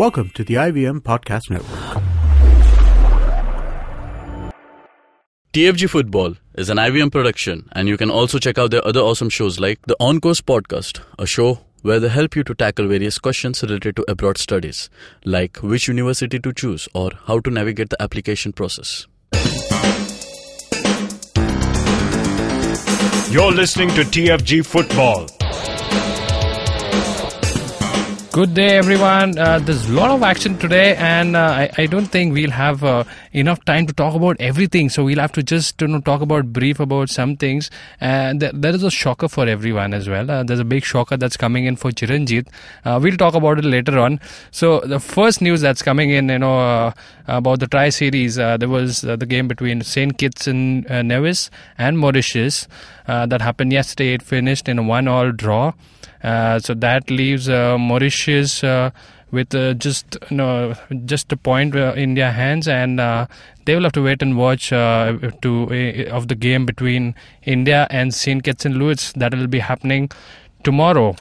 Welcome to the IVM Podcast Network. TFG Football is an IVM production, and you can also check out their other awesome shows like the On Course Podcast, a show where they help you to tackle various questions related to abroad studies, like which university to choose or how to navigate the application process. You're listening to TFG Football. Good day, everyone. Uh, there's a lot of action today, and uh, I, I, don't think we'll have uh, enough time to talk about everything. So we'll have to just you know talk about brief about some things. And th- there is a shocker for everyone as well. Uh, there's a big shocker that's coming in for Chiranjit. Uh, we'll talk about it later on. So the first news that's coming in, you know, uh, about the Tri Series, there was the game between Saint Kitts and Nevis and Mauritius that happened yesterday. It finished in a one-all draw. Uh, so that leaves uh, Mauritius uh, with uh, just you know just a point uh, in their hands, and uh, they will have to wait and watch to of the game between India and Saint Kitts and Louis that will be happening tomorrow.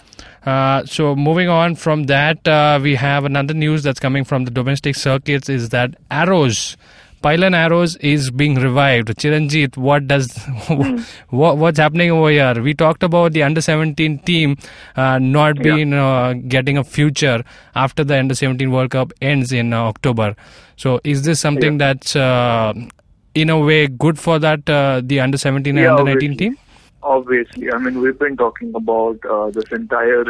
so moving on from that, we have another news that's coming from the domestic circuits is that Arrows Pailan Arrows is being revived. Chiranjit, what does mm. what, what's happening over here? We talked about the under 17 team uh, not yeah. being uh, getting a future after the under 17 World Cup ends in uh, October. So, is this something yeah. that's uh, in a way good for that uh, the under 17 and yeah, under 19 team? Obviously, I mean we've been talking about uh, this entire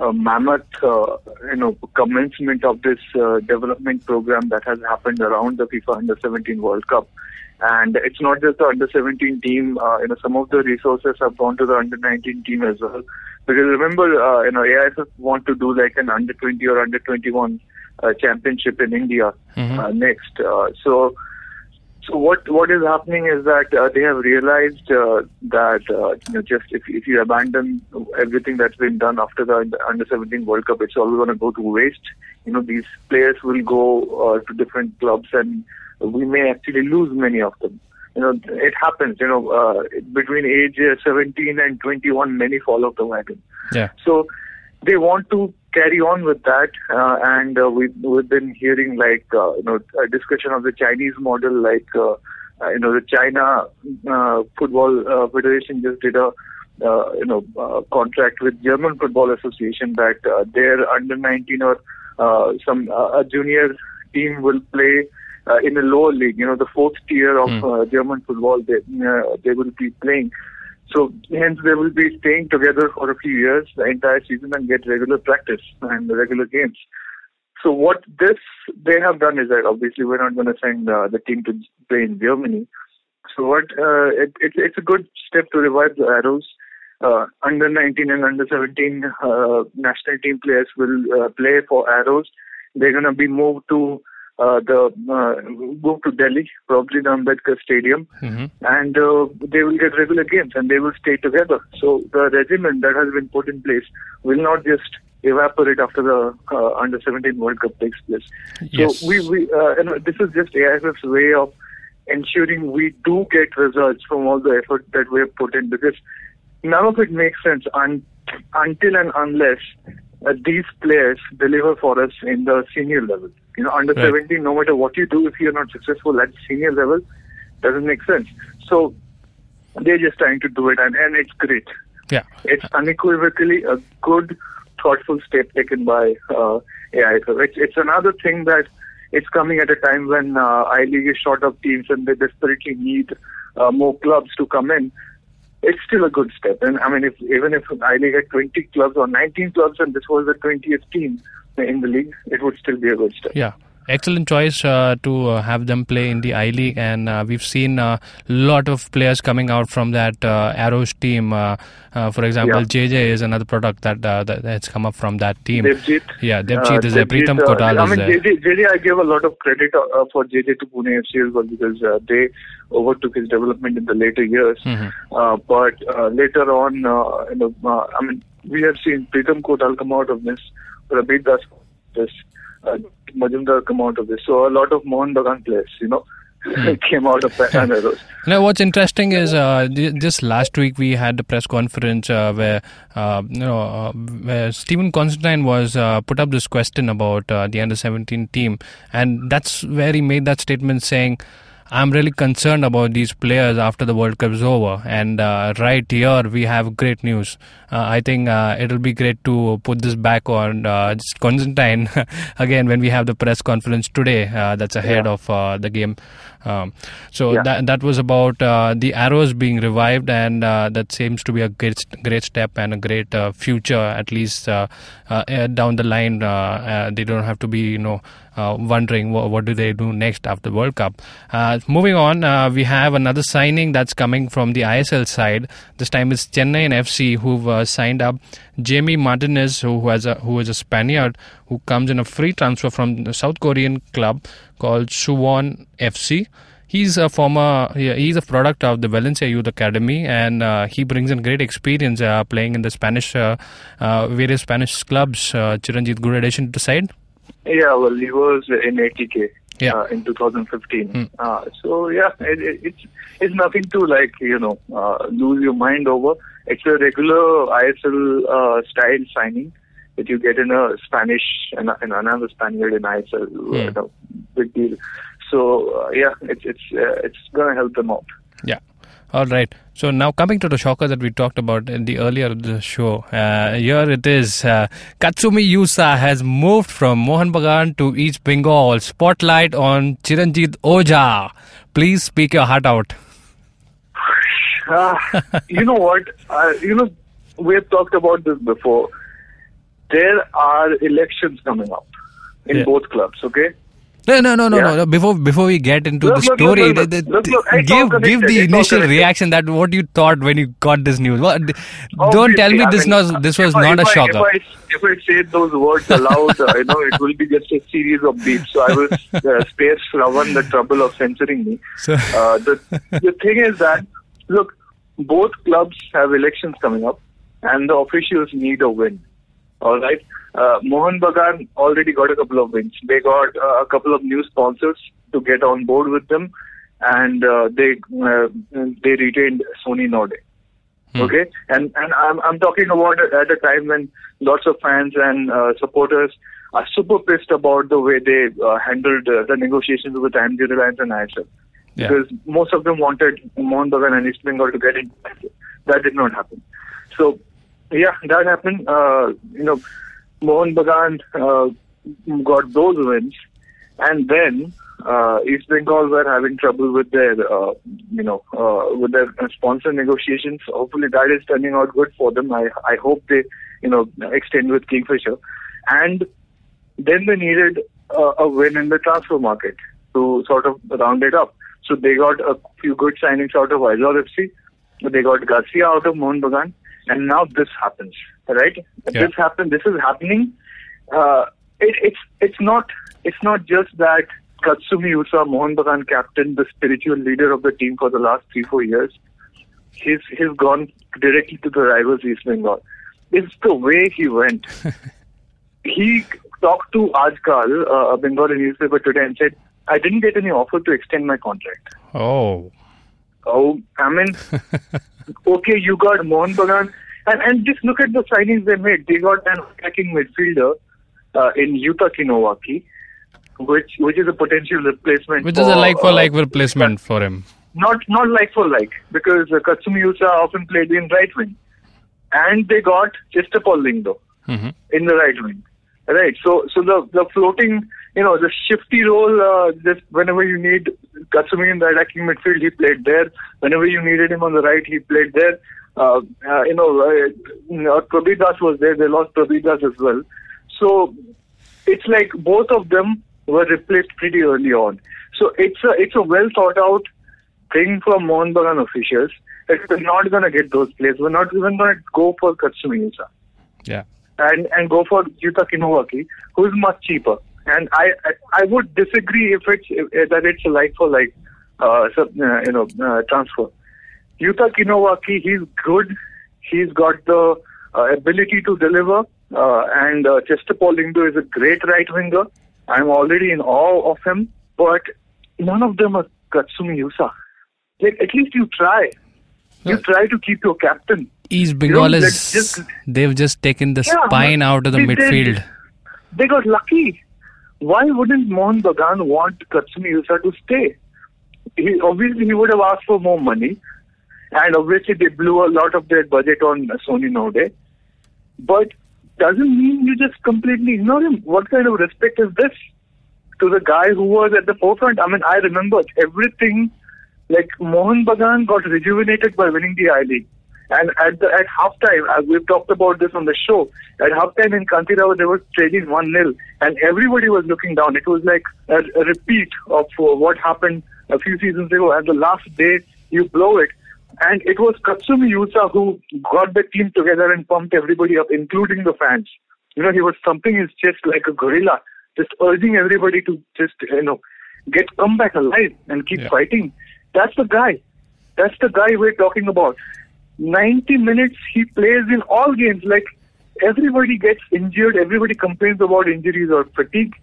uh, mammoth, uh, you know, commencement of this uh, development program that has happened around the FIFA Under 17 World Cup. And it's not just the Under 17 team. Uh, you know, some of the resources have gone to the Under 19 team as well. Because remember, uh, you know, AIFF want to do like an Under 20 or Under 21 uh, championship in India mm-hmm. uh, next. Uh, so so what what is happening is that uh, they have realized uh, that uh, you know, just if if you abandon everything that's been done after the under 17 World Cup, it's all going to go to waste. You know these players will go uh, to different clubs, and we may actually lose many of them. You know it happens. You know uh, between age 17 and 21, many fall off the wagon. Yeah. So they want to carry on with that, uh, and uh, we've, we've been hearing like uh, you know a discussion of the Chinese model, like uh, uh, you know the China uh, Football uh, Federation just did a uh, you know uh, contract with German Football Association that uh, their under 19 or uh, some uh, a junior team will play. Uh, in the lower league, you know, the fourth tier of mm. uh, German football, they uh, they will be playing. So hence they will be staying together for a few years, the entire season, and get regular practice and the regular games. So what this they have done is that obviously we're not going to send uh, the team to play in Germany. So what uh, it, it, it's a good step to revive the Arrows. Uh, under 19 and under 17 uh, national team players will uh, play for Arrows. They're going to be moved to uh, the uh, go to Delhi, probably the Ambedkar Stadium, mm-hmm. and uh, they will get regular games and they will stay together. So the regimen that has been put in place will not just evaporate after the uh, under 17 World Cup takes place. Yes. So we we uh, you this is just AIFF's way of ensuring we do get results from all the effort that we have put in because none of it makes sense un- until and unless uh, these players deliver for us in the senior level. You know, under right. 17, no matter what you do, if you're not successful at senior level, doesn't make sense. So they're just trying to do it, and, and it's great. Yeah, it's unequivocally a good, thoughtful step taken by uh, AIFF. It's, it's another thing that it's coming at a time when uh, I League is short of teams and they desperately need uh, more clubs to come in it's still a good step. And I mean, if even if I League had 20 clubs or 19 clubs and this was the 20th team in the league, it would still be a good step. Yeah excellent choice uh, to uh, have them play in the I League, and uh, we've seen a lot of players coming out from that uh, Arrows team. Uh, uh, for example, yeah. JJ is another product that that has come up from that team. Debjit. Yeah, Debjit is there. Pritam Kotal I mean, is JJ, JJ, I give a lot of credit for JJ to Pune FC as well because they overtook his development in the later years. Mm-hmm. but later on, you know, I mean, we have seen Pritam Kotal come out of this, Prabir Das this uh, Majumdar come out of this. So a lot of Mohun Bagan players, you know. came out of Arrows. Now, what's interesting is uh, just last week we had the press conference uh, where uh, you know uh, where Stephen Constantine was uh, put up this question about uh, the under 17 team, and that's where he made that statement saying. I'm really concerned about these players after the World Cup is over. And uh, right here, we have great news. Uh, I think uh, it'll be great to put this back on uh, Constantine again when we have the press conference today. Uh, that's ahead Yeah. of uh, the game. Um, so Yeah. that that was about uh, the arrows being revived, and uh, that seems to be a great great step and a great uh, future. At least uh, uh, uh, down the line, uh, uh, they don't have to be you know uh, wondering what, what do they do next after World Cup. Uh, moving on, uh, we have another signing that's coming from the ISL side. This time it's Chennaiyin FC who've uh, signed up Jamie Martinez, who has a, who is a Spaniard who comes in a free transfer from the South Korean club called Suwon FC. He's a former, he's a product of the Valencia Youth Academy, and uh, he brings in great experience uh, playing in the Spanish, uh, various Spanish clubs. Chiranjit, good addition to side. Yeah, well, he was in ATK Yeah. uh, in 2015. Hmm. Uh, so yeah, it, it, it's it's nothing to like you know uh, lose your mind over. It's a regular ISL uh, style signing that you get in a Spanish and, another Spaniard in ISL. Hmm. You know, big deal. So uh, yeah, it's it's uh, it's gonna help them out. Yeah. All right. So now coming to the shocker that we talked about in the earlier of the show, uh, here it is. Uh, Katsumi Yusa has moved from Mohun Bagan to East Bengal. Spotlight on Chiranjit Oja. Please speak your heart out. Ah, you know what? Uh, you know, we have talked about this before. There are elections coming up in Yeah. both clubs. Okay. No, no, no, no, Yeah. no. Before before we get into Look, the look, story, look, the- the- give give the initial reaction that what you thought when you got this news. What, don't tell me I this mean, was this was I- not a shocker. If I, if I say those words aloud, uh, you know, it will be just a series of beeps. So I will uh, spare Shravan the trouble of censoring me. So- Uh, the the thing is that look, both clubs have elections coming up, and the officials need a win. All right. Uh, Mohun Bagan already got a couple of wins. They got uh, a couple of new sponsors to get on board with them, and uh, they uh, they retained Sony Norde. Okay, and and I'm I'm talking about at a time when lots of fans and uh, supporters are super pissed about the way they uh, handled uh, the negotiations with IMG Reliance and ISL. Yeah. Because most of them wanted Mohun Bagan and East Bengal to get in. That did not happen. So, yeah, that happened. Uh, you know, Mohun Bagan uh, got those wins, and then uh, East Bengal were having trouble with their, uh, you know, uh, with their uh, sponsor negotiations. Hopefully, that is turning out good for them. I I hope they, you know, extend with Kingfisher, and then they needed uh, a win in the transfer market to sort of round it up. So they got a few good signings out of Aizawl FC. They got Garcia out of Mohun Bagan, and now this happens, right? Yeah. This happened. This is happening. Uh, it, it's it's not it's not just that Katsumi Yusa, Mohun Bagan captain, the spiritual leader of the team for the last three four years. He's he's gone directly to the rivals East Bengal. It's the way he went he talked to Ajkal, uh, a Bengali newspaper today, and said, I didn't get any offer to extend my contract. Oh, Oh, I mean, okay, you got Mohun Bagan. And, and just look at the signings they made. They got an attacking midfielder uh, in Yuta Kinowaki, which which is a potential replacement. which is a like for like uh, replacement for him. not not like for like because uh, Katsumi Yusa often played in right wing, and they got Chesterpoul Lyngdoh Mhm. in the right wing, right? So so the the floating, you know, the shifty role. Uh, just whenever you need Katsumi in the attacking midfield, he played there. Whenever you needed him on the right, he played there. Uh, uh, you know, uh, you know, was there. They lost Prabir Das as well. So it's like both of them were replaced pretty early on. So it's a it's a well thought out thing from Mohun Bagan officials that we're not going to get those players. We're not even going to go for Katsumi Yusa Yeah. and and go for Yuta Kinowaki, who is much cheaper. And I I, I would disagree if it's if, that it's a like for like uh, sub, uh, you know uh, transfer. Yuta Kinowaki, he's good. He's got the uh, ability to deliver. Uh, and uh, Chesterpoul Lyngdoh is a great right winger. I'm already in awe of him. But none of them are Katsumi Yusa. Like at least you try. You try to keep your captain. East You Bengal know, is just- they've just taken the Yeah, spine out of the they did. midfield. They got lucky. Why wouldn't Mohun Bagan want Katsumi Yusa to stay? He obviously he would have asked for more money, and obviously they blew a lot of their budget on Sony Norde. But doesn't mean you just completely ignore him. What kind of respect is this to the guy who was at the forefront? I mean, I remember everything. Like Mohun Bagan got rejuvenated by winning the I League. And at the at halftime, uh, we've talked about this on the show. At halftime in Kanteerava, they were trailing 1 0, and everybody was looking down. It was like a, a repeat of uh, what happened a few seasons ago. And the last day, you blow it. And it was Katsumi Yusa who got the team together and pumped everybody up, including the fans. You know, he was thumping his chest like a gorilla, just urging everybody to just, you know, get come back alive and keep Yeah. fighting. That's the guy. That's the guy we're talking about. 90 minutes he plays in all games. Like everybody gets injured, everybody complains about injuries or fatigue.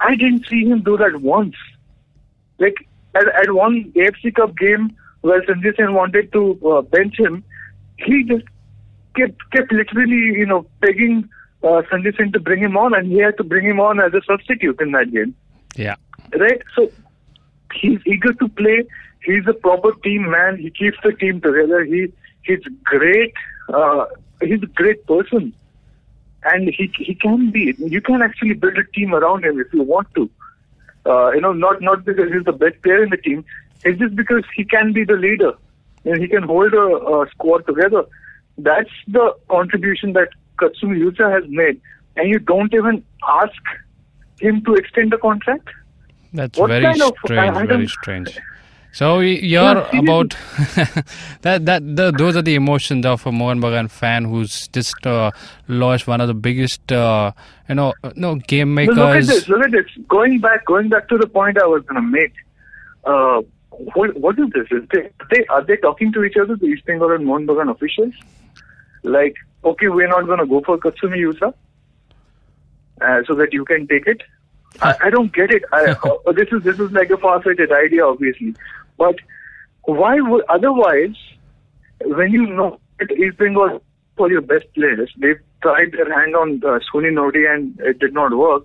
I didn't see him do that once. Like at, at one AFC Cup game where Sanjoy Sen wanted to uh, bench him, he just kept kept literally, you know, begging uh, Sanjoy Sen to bring him on, and he had to bring him on as a substitute in that game Yeah. right? So he's eager to play. He's a proper team man. He keeps the team together. He he's great. Uh, he's a great person, and he he can be. You can actually build a team around him if you want to. Uh, you know, not not because he's the best player in the team. It's just because he can be the leader, and he can hold a, a squad together. That's the contribution that Katsumi Yusa has made, and you don't even ask him to extend the contract. That's What very kind strange. I very strange. So you're Yeah, about that. That the, those are the emotions of a Mohun Bagan fan who's just uh, lost one of the biggest, uh, you know, uh, no game But look at this. Look at this. Going back, going back to the point I was going to make. Uh, what, what is this? Is they, are they are they talking to each other, the East Bengal and Mohun Bagan officials? Like, okay, we're not going to go for Katsumi Yusa, uh, so that you can take it. I, I don't get it. I, uh, this is this is like a far-sighted idea, obviously, but why would otherwise? When you know that East Bengal for your best players, they've tried their hand on uh, Sony Norde and it did not work.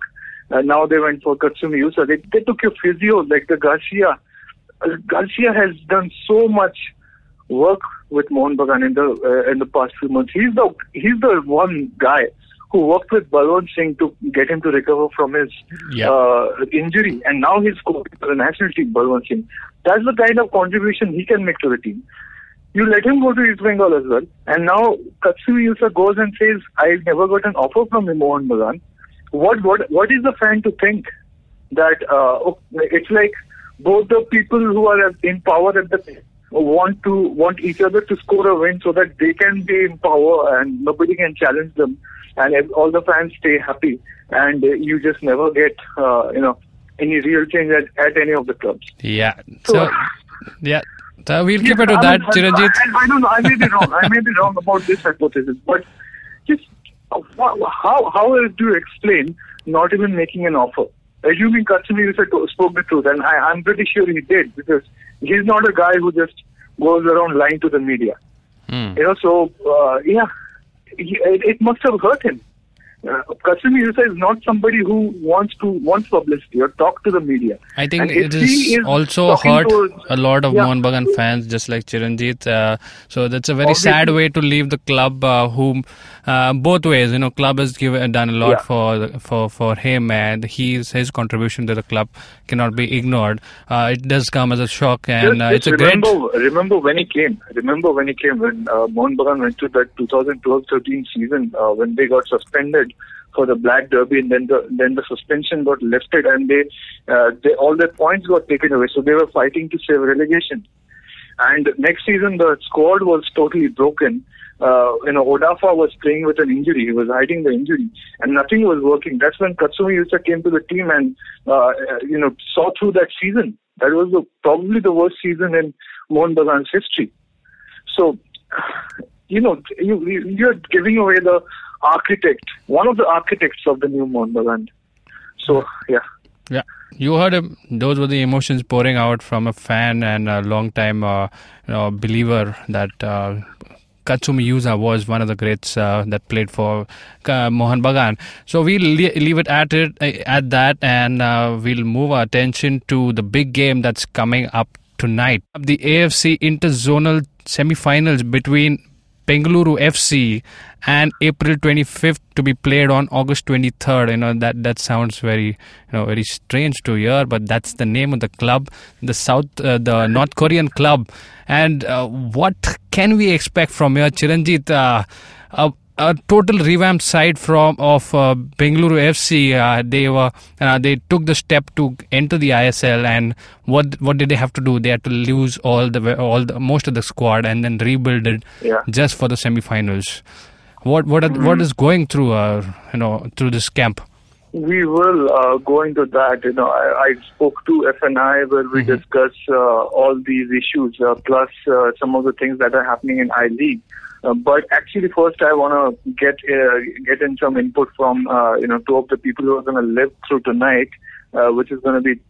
Uh, now they went for Katsumi Yusa. They, they took your physio like the Garcia. Uh, Garcia has done so much work with Mohun Bagan in the uh, in the past few months. He's the he's the one guy who worked with Balwant Singh to get him to recover from his Yeah. uh, injury, and now he's coaching for the national team. Balwant Singh. That's the kind of contribution he can make to the team. You let him go to East Bengal as well, and now Katsumi Yusa goes and says, "I never got an offer from Mohun Bagan." What what what is the fan to think that uh, oh, it's like both the people who are in power at the want to want each other to score a win so that they can be in power and nobody can challenge them and all the fans stay happy and uh, you just never get uh, you know any real change at, at any of the clubs. Yeah. So- So yeah. So we'll keep Yeah, it to that, mean, Chiranjit. I, I don't know. I may be wrong. I may be wrong about this hypothesis, but just uh, how how else do you explain not even making an offer? Assuming to- spoke the truth, and I, I'm pretty sure he did because he's not a guy who just goes around lying to the media. Hmm. You know, so uh, yeah, he, it, it must have hurt him. Uh, Katsumi Yusa is not somebody who wants to wants publicity or talk to the media. I think And it is is also hurt to- a lot of Yeah. Mohun Bagan fans, just like Chiranjit. Uh, so that's a very sad way to leave the club. Uh, whom uh, both ways, you know, club has given done a lot Yeah. for for for him, and he's his contribution to the club cannot be ignored. Uh, it does come as a shock, and uh, it's a just great. remember, remember when he came. Remember when he came when uh, Mohun Bagan went to that 2012-13 season uh, when they got suspended for the Black Derby, and then the then the suspension got lifted, and they, uh, they all their points got taken away. So they were fighting to save relegation. And next season, the squad was totally broken. Uh, you know, Odafe was playing with an injury. He was hiding the injury, and nothing was working. That's when Katsumi Yusa came to the team and, uh, uh, you know, saw through that season. That was the, probably the worst season in Mohun Bagan's history. So, you know, you, you- you're giving away the architect, one of the architects of the new Mohun Bagan. So, yeah. Yeah, you heard him. Those were the emotions pouring out from a fan and a long-time uh, you know, believer that uh, Katsumi Yusa was one of the greats uh, that played for uh, Mohun Bagan. So we'll leave it at it at that, and uh, we'll move our attention to the big game that's coming up tonight. The AFC Interzonal semi-finals between Bengaluru FC and April 25th to be played on August 23rd. You know that that sounds very you know very strange to hear, but that's the name of the club, the South, uh, the North Korean club. And uh, what can we expect from here, Chiranjit? Uh, uh a total revamped side from of uh, Bengaluru FC. Uh, they were uh, they took the step to enter the ISL, and what what did they have to do? They had to lose all the all the most of the squad and then rebuild it yeah. just for the semi-finals. What what are, mm-hmm. what is going through uh, you know through this camp? We will uh, go into that. You know, I, I spoke to FNI where we mm-hmm. discussed uh, all these issues, uh, plus uh, some of the things that are happening in I League. Uh, but actually, first I want to get uh, get in some input from uh, you know two of the people who are going to live through tonight, uh, which is going to be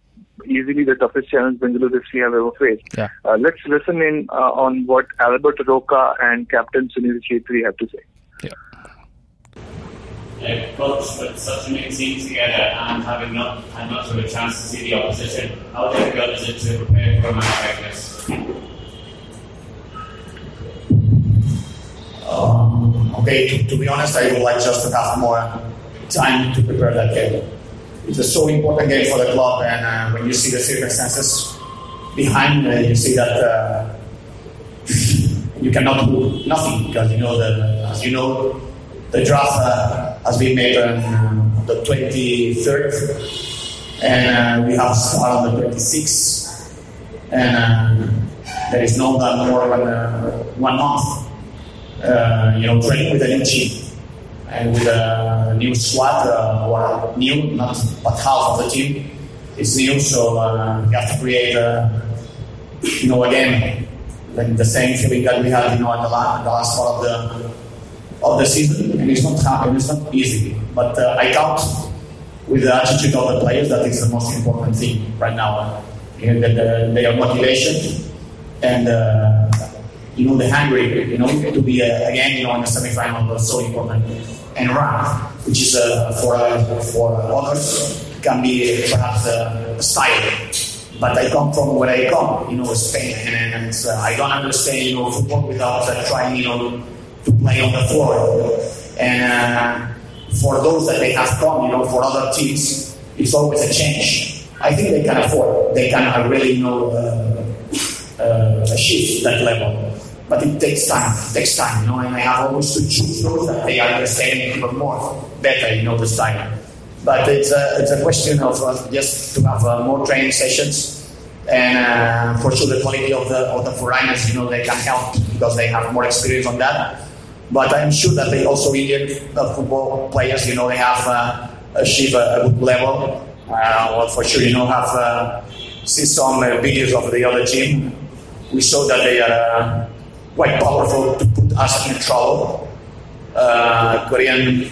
easily the toughest challenge Bengaluru FC have ever faced. Yeah. Uh, let's listen in uh, on what Albert Roca and Captain Sunil Chhetri have to say. Yeah. Uh, but with such a new team together and having not had much of a chance to see the opposition, how difficult is it to prepare for a match like this? Um, okay, to, to, be honest, I would like just to have more time to prepare that game. It's a so important game for the club, and uh, when you see the circumstances behind, uh, you see that uh, you cannot do nothing because you know the, as you know, the draft uh, has been made on uh, the 23rd, and uh, we have start on the 26th, and there is no more than one month uh, you know, training with a new team and with a new squad, uh, or new, not but half of the team is new, so uh, you have to create, uh, you know, again, like the same feeling that we had, you know, at the last, the last part of the of the season, and it's not happening, it's not easy, but uh, I count with the attitude of the players that is the most important thing right now. You know, that their motivation and uh, you know, the hungry, you know, to be uh, again, you know, in the semifinal was so important. And run, which is uh, for uh, for others can be perhaps a style. But I come from where I come, you know, Spain, and, and uh, I don't understand, you know, football without uh, trying, you know, to play on the floor. And uh, for those that they have come, you know, for other teams, it's always a change. I think they can afford. They can really, you know, achieve that level but it takes time. It takes time, you know, and I have always to choose those that they understand even more better, you know, the style. But it's a, it's a question of uh, just to have uh, more training sessions, and uh, for sure the quality of the of the foreigners, you know, they can help because they have more experience on that. But I'm sure that they also Indian uh, football players, you know, they have uh, achieved a, a, good level. Uh, well, for sure, you know, have seen some videos of the other team. We saw that they are quite powerful to put us in trouble. Uh, Korean,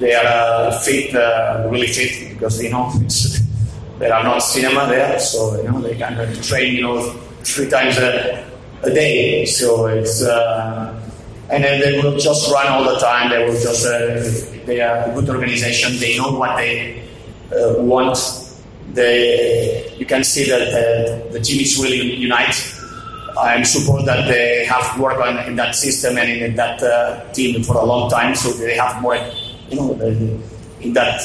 they are uh, fit, uh, really fit because you know there are not cinema there, so you know they can train you know three times a, a day. So it's uh, and then they will just run all the time. They will just uh, they are a good organization. They know what they uh, want. They you can see that the team is really united I suppose that they have worked on in that system and in that uh, team for a long time, so they have more, you know, in that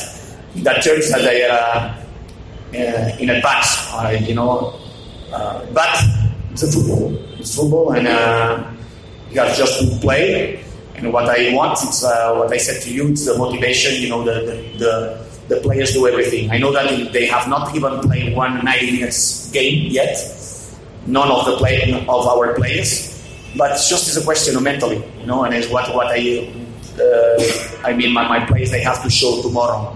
in that terms that they are uh, in advance, uh, you know. Uh, but it's a football, it's football, and uh, you have just to play. And what I want, it's uh, what I said to you, it's the motivation. You know, the the, the the players do everything. I know that they have not even played one 90 minutes game yet, none of the play of our players, but it's just as a question of mentally, you know, and it's what what I uh, I mean my, my players they have to show tomorrow,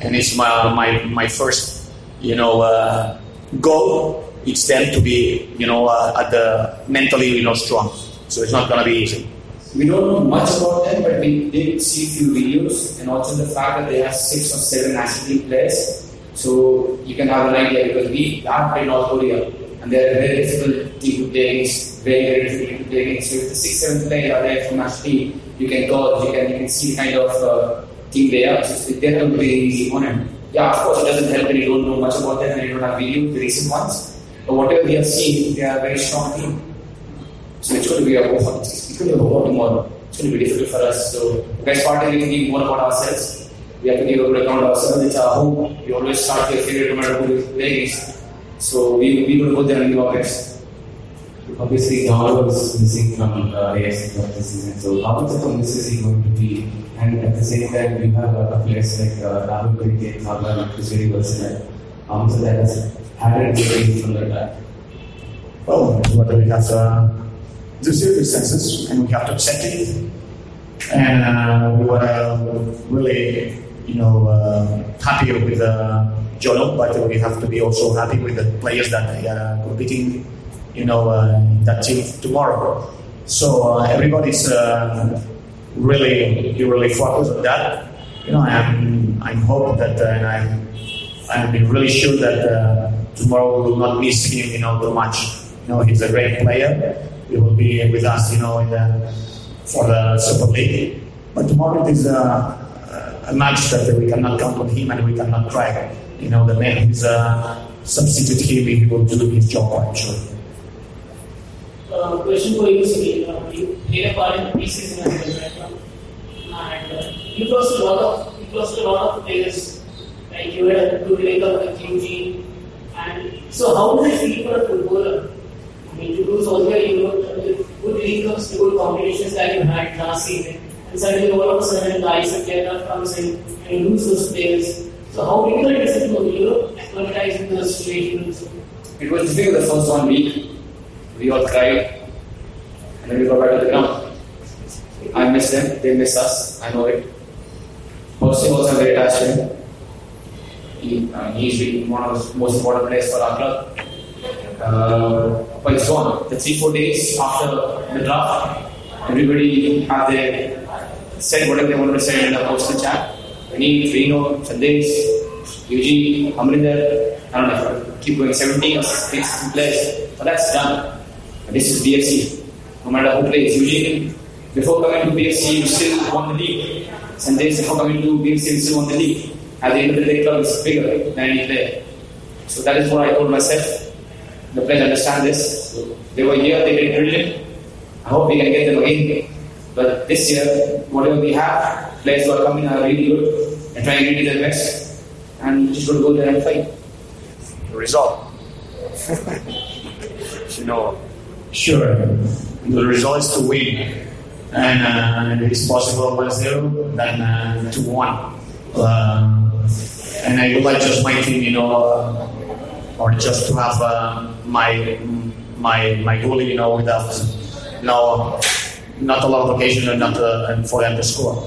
and it's my my my first you know uh, goal. It's them to be you know uh, at the mentally you know strong. So it's not gonna be easy. We don't know much about them, but we did see a few videos, and also the fact that they have six or seven national players So you can have an idea because we have played North Korea and they're very difficult team to play against, very, very difficult to play against. So if the six, seven players are there from team, you can dodge, you can, you can see kind of uh, team they are. So they're going to easy. Yeah, of course, it doesn't help when you don't know much about them and you don't have videos, the recent ones. But whatever we have seen, they are a very strong team. So it's going to be a war. It's going to be a war tomorrow. It's going to be difficult for us. So the best part is we think more about ourselves. We have to give a good account of ourselves. It's our home. We always start with favorite no matter who we play against. So we we will go there and do our best. Obviously, Dhawal was missing from uh, AFC season. So how much of a miss is he going to be? And at the same time, you have other players like uh, Rahul Kriket, Marlon, who's very versatile. How much of that has added to the from the back? Well, what we have uh, the circumstances and we have to accept it. And uh, we were really, you know, uh, happy with uh, Jono, but we have to be also happy with the players that are competing, you know, uh, in that team tomorrow. So uh, everybody's uh, really, really focused on that. You know, I'm, I'm hope that, uh, and I'm, I'm really sure that tomorrow we will not miss him, you know, too much. You know, he's a great player. He will be with us, you know, in the, for the Super League. But tomorrow it is a, a match that we cannot count on him and we cannot try. You know, the man is a substitute him, he will do his job, I'm uh, question for you, Sunil. Uh, you played a part in the right? And uh, you lost a lot of you lost a lot of players. Like you had a good breakup with Eugene. And so, how does it feel for a footballer? I mean, to lose all your you know, the good the good competitions that you had last season, and suddenly all of a sudden, the ice of Kerala comes in and you lose those players. So, how difficult is it to you in those situations? It was difficult the first one week. We all cried. And then we got back to the ground. I miss them, they miss us, I know it. Percy was a very attached to him. He, uh, he's been one of the most important players for our club. Uh, but it's gone. The three, four days after the draft, everybody had their said whatever they wanted to say in the postal chat. Me, Rino, Sandesh, Eugene, Amrinder, I don't know, keep going 17 or 16 players. But that's done. And this is BFC. No matter who plays, Eugene, before coming to BFC, you still won the league. Sandesh, before coming to BFC, you still won the league. At the end of the day, club is bigger than any player. So that is what I told myself. The players understand this. They were here, they did brilliant. I hope we can get them again. But this year, whatever we have, players who are coming are really good and trying really their best. And just got to go there and fight. The result. you know, sure, the result is to win. And uh, it is possible 1 0, then uh, 2 1. Uh, and I would like just my team, you know, uh, or just to have uh, my my my goalie, you know, without no not a lot of occasion and not uh, and for them to score.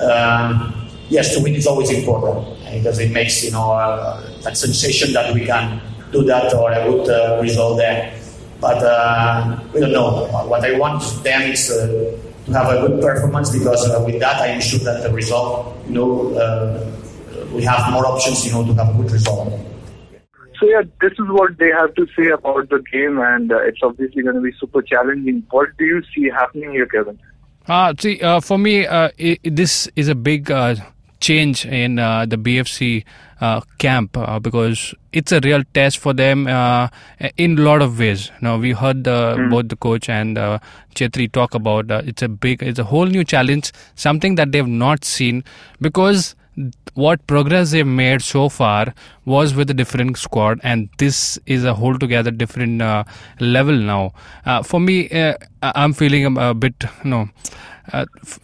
Um, yes, to win is always important because it makes you know uh, that sensation that we can do that or a good uh, result there. But uh, we don't know. What I want them is uh, to have a good performance because uh, with that I am sure that the result, you know, uh, we have more options, you know, to have a good result. So yeah, this is what they have to say about the game, and it's obviously going to be super challenging. What do you see happening here, Kevin? Uh, see, uh, for me, uh, i this is a big uh, change in uh, the BFC uh, camp uh, because it's a real test for them uh, in a lot of ways. Now we heard uh, both the coach and uh, Chhetri talk about uh, it's a big, it's a whole new challenge, something that they've not seen because what progress they've made so far was with a different squad and this is a whole together different uh, level now uh, for me uh, i'm feeling a, a bit know uh, f-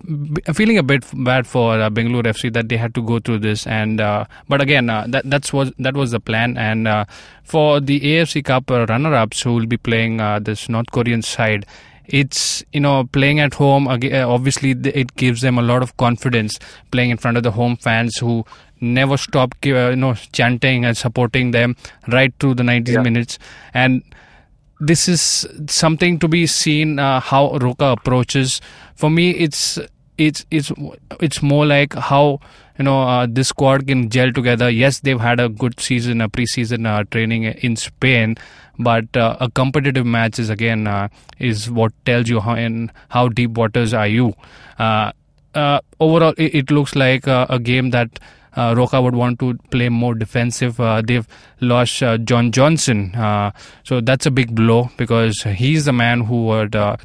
feeling a bit bad for uh, Bengaluru FC that they had to go through this, and uh, but again that that's was that was the plan. And for the AFC Cup runner-ups who will be playing this North Korean side, it's you know playing at home. uh, Obviously, it gives them a lot of confidence playing in front of the home fans who never stop uh, you know chanting and supporting them right through the 90 minutes and this is something to be seen uh, how Roca approaches. For me, it's it's it's it's more like how you know uh, this squad can gel together. Yes, they've had a good season, a preseason uh, training in Spain, but uh, a competitive match is again uh, is what tells you how in how deep waters are you. Uh, uh, overall, it, it looks like uh, a game that. Uh, Roca would want to play more defensive. Uh, they've lost uh, John Johnson, uh, so that's a big blow because he's the man who would uh,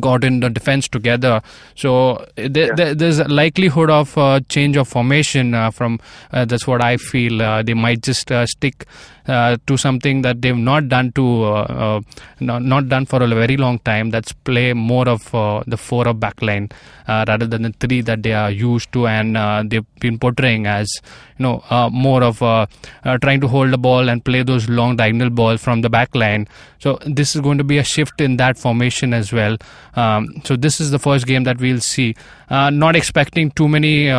got in the defense together. So there, there, there's a likelihood of uh, change of formation uh, from. Uh, that's what I feel. Uh, they might just uh, stick uh, to something that they've not done to uh, uh, not, not done for a very long time. That's play more of uh, the four of backline uh, rather than the three that they are used to and they've been portraying as you know more of trying to hold the ball and play those long diagonal balls from the back line. So this is going to be a shift in that formation as well. Um, so this is the first game that we'll see. Not expecting too many.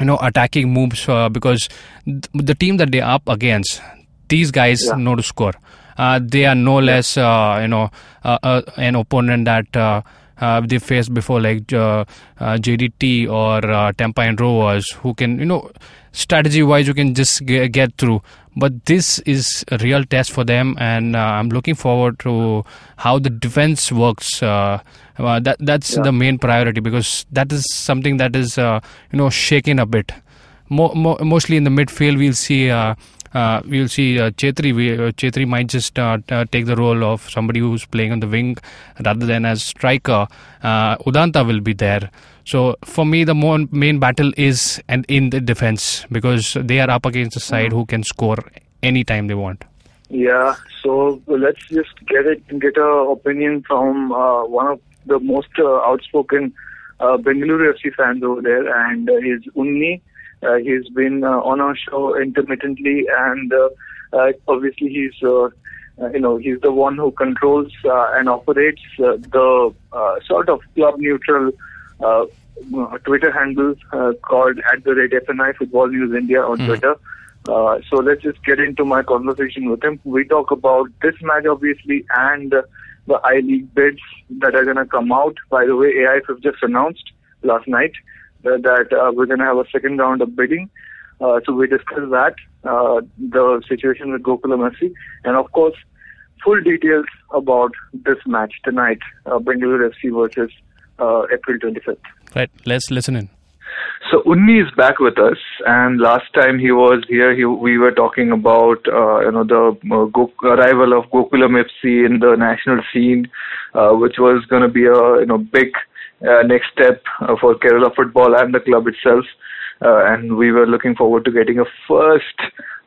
You know, attacking moves uh, because th- the team that they're up against, these guys know to score. Uh, they are no less, uh, you know, uh, uh, an opponent that uh, uh, they faced before, like uh, uh, JDT or uh, Tampines Rovers, who can, you know, strategy-wise, you can just ge- get through. But this is a real test for them, and uh, I'm looking forward to how the defense works. Uh, uh, that that's the main priority because that is something that is, uh, you know, shaken a bit. Mo- mo- mostly in the midfield, we'll see. Uh, we'll see uh, Chhetri. We, uh, Chhetri might just uh, uh, take the role of somebody who's playing on the wing rather than as striker. Udanta will be there. So for me, the more main battle is and in the defense because they are up against a side who can score anytime they want. Yeah, so let's just get it get a opinion from one of the most outspoken Bengaluru FC fans over there, and uh, he's Unni. Uh, he's been uh, on our show intermittently, and uh, uh, obviously he's you know he's the one who controls uh, and operates uh, the uh, sort of club neutral Twitter handle uh, called at the rate FNI Football News India on Twitter. Uh, so let's just get into my conversation with him. We talk about this match, obviously, and uh, the I League bids that are going to come out. By the way, AIF have just announced last night that, that uh, we're going to have a second round of bidding. Uh, so we discuss that, uh, the situation with Gokulam FC, and of course, full details about this match tonight, uh, Bengaluru FC versus uh, April 25th. Right. Let's listen in. So Unni is back with us, and last time he was here, he, we were talking about uh, you know the uh, Go- arrival of Gokulam FC in the national scene, uh, which was going to be a you know big uh, next step uh, for Kerala football and the club itself. Uh, and we were looking forward to getting a first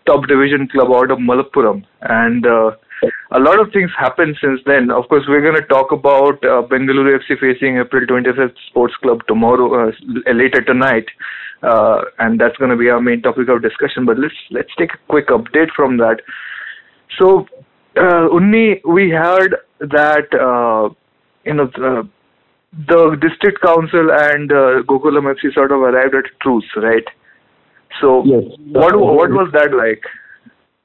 top division club out of Malappuram. And uh, a lot of things happened since then. Of course, we're going to talk about uh, Bengaluru FC facing April 25th Sports Club tomorrow, uh, later tonight, and that's going to be our main topic of discussion. But let's let's take a quick update from that. So, Unni, we heard that you know the, the district council and uh, Gokulam FC sort of arrived at truce, right? So, Yes. what what was that like?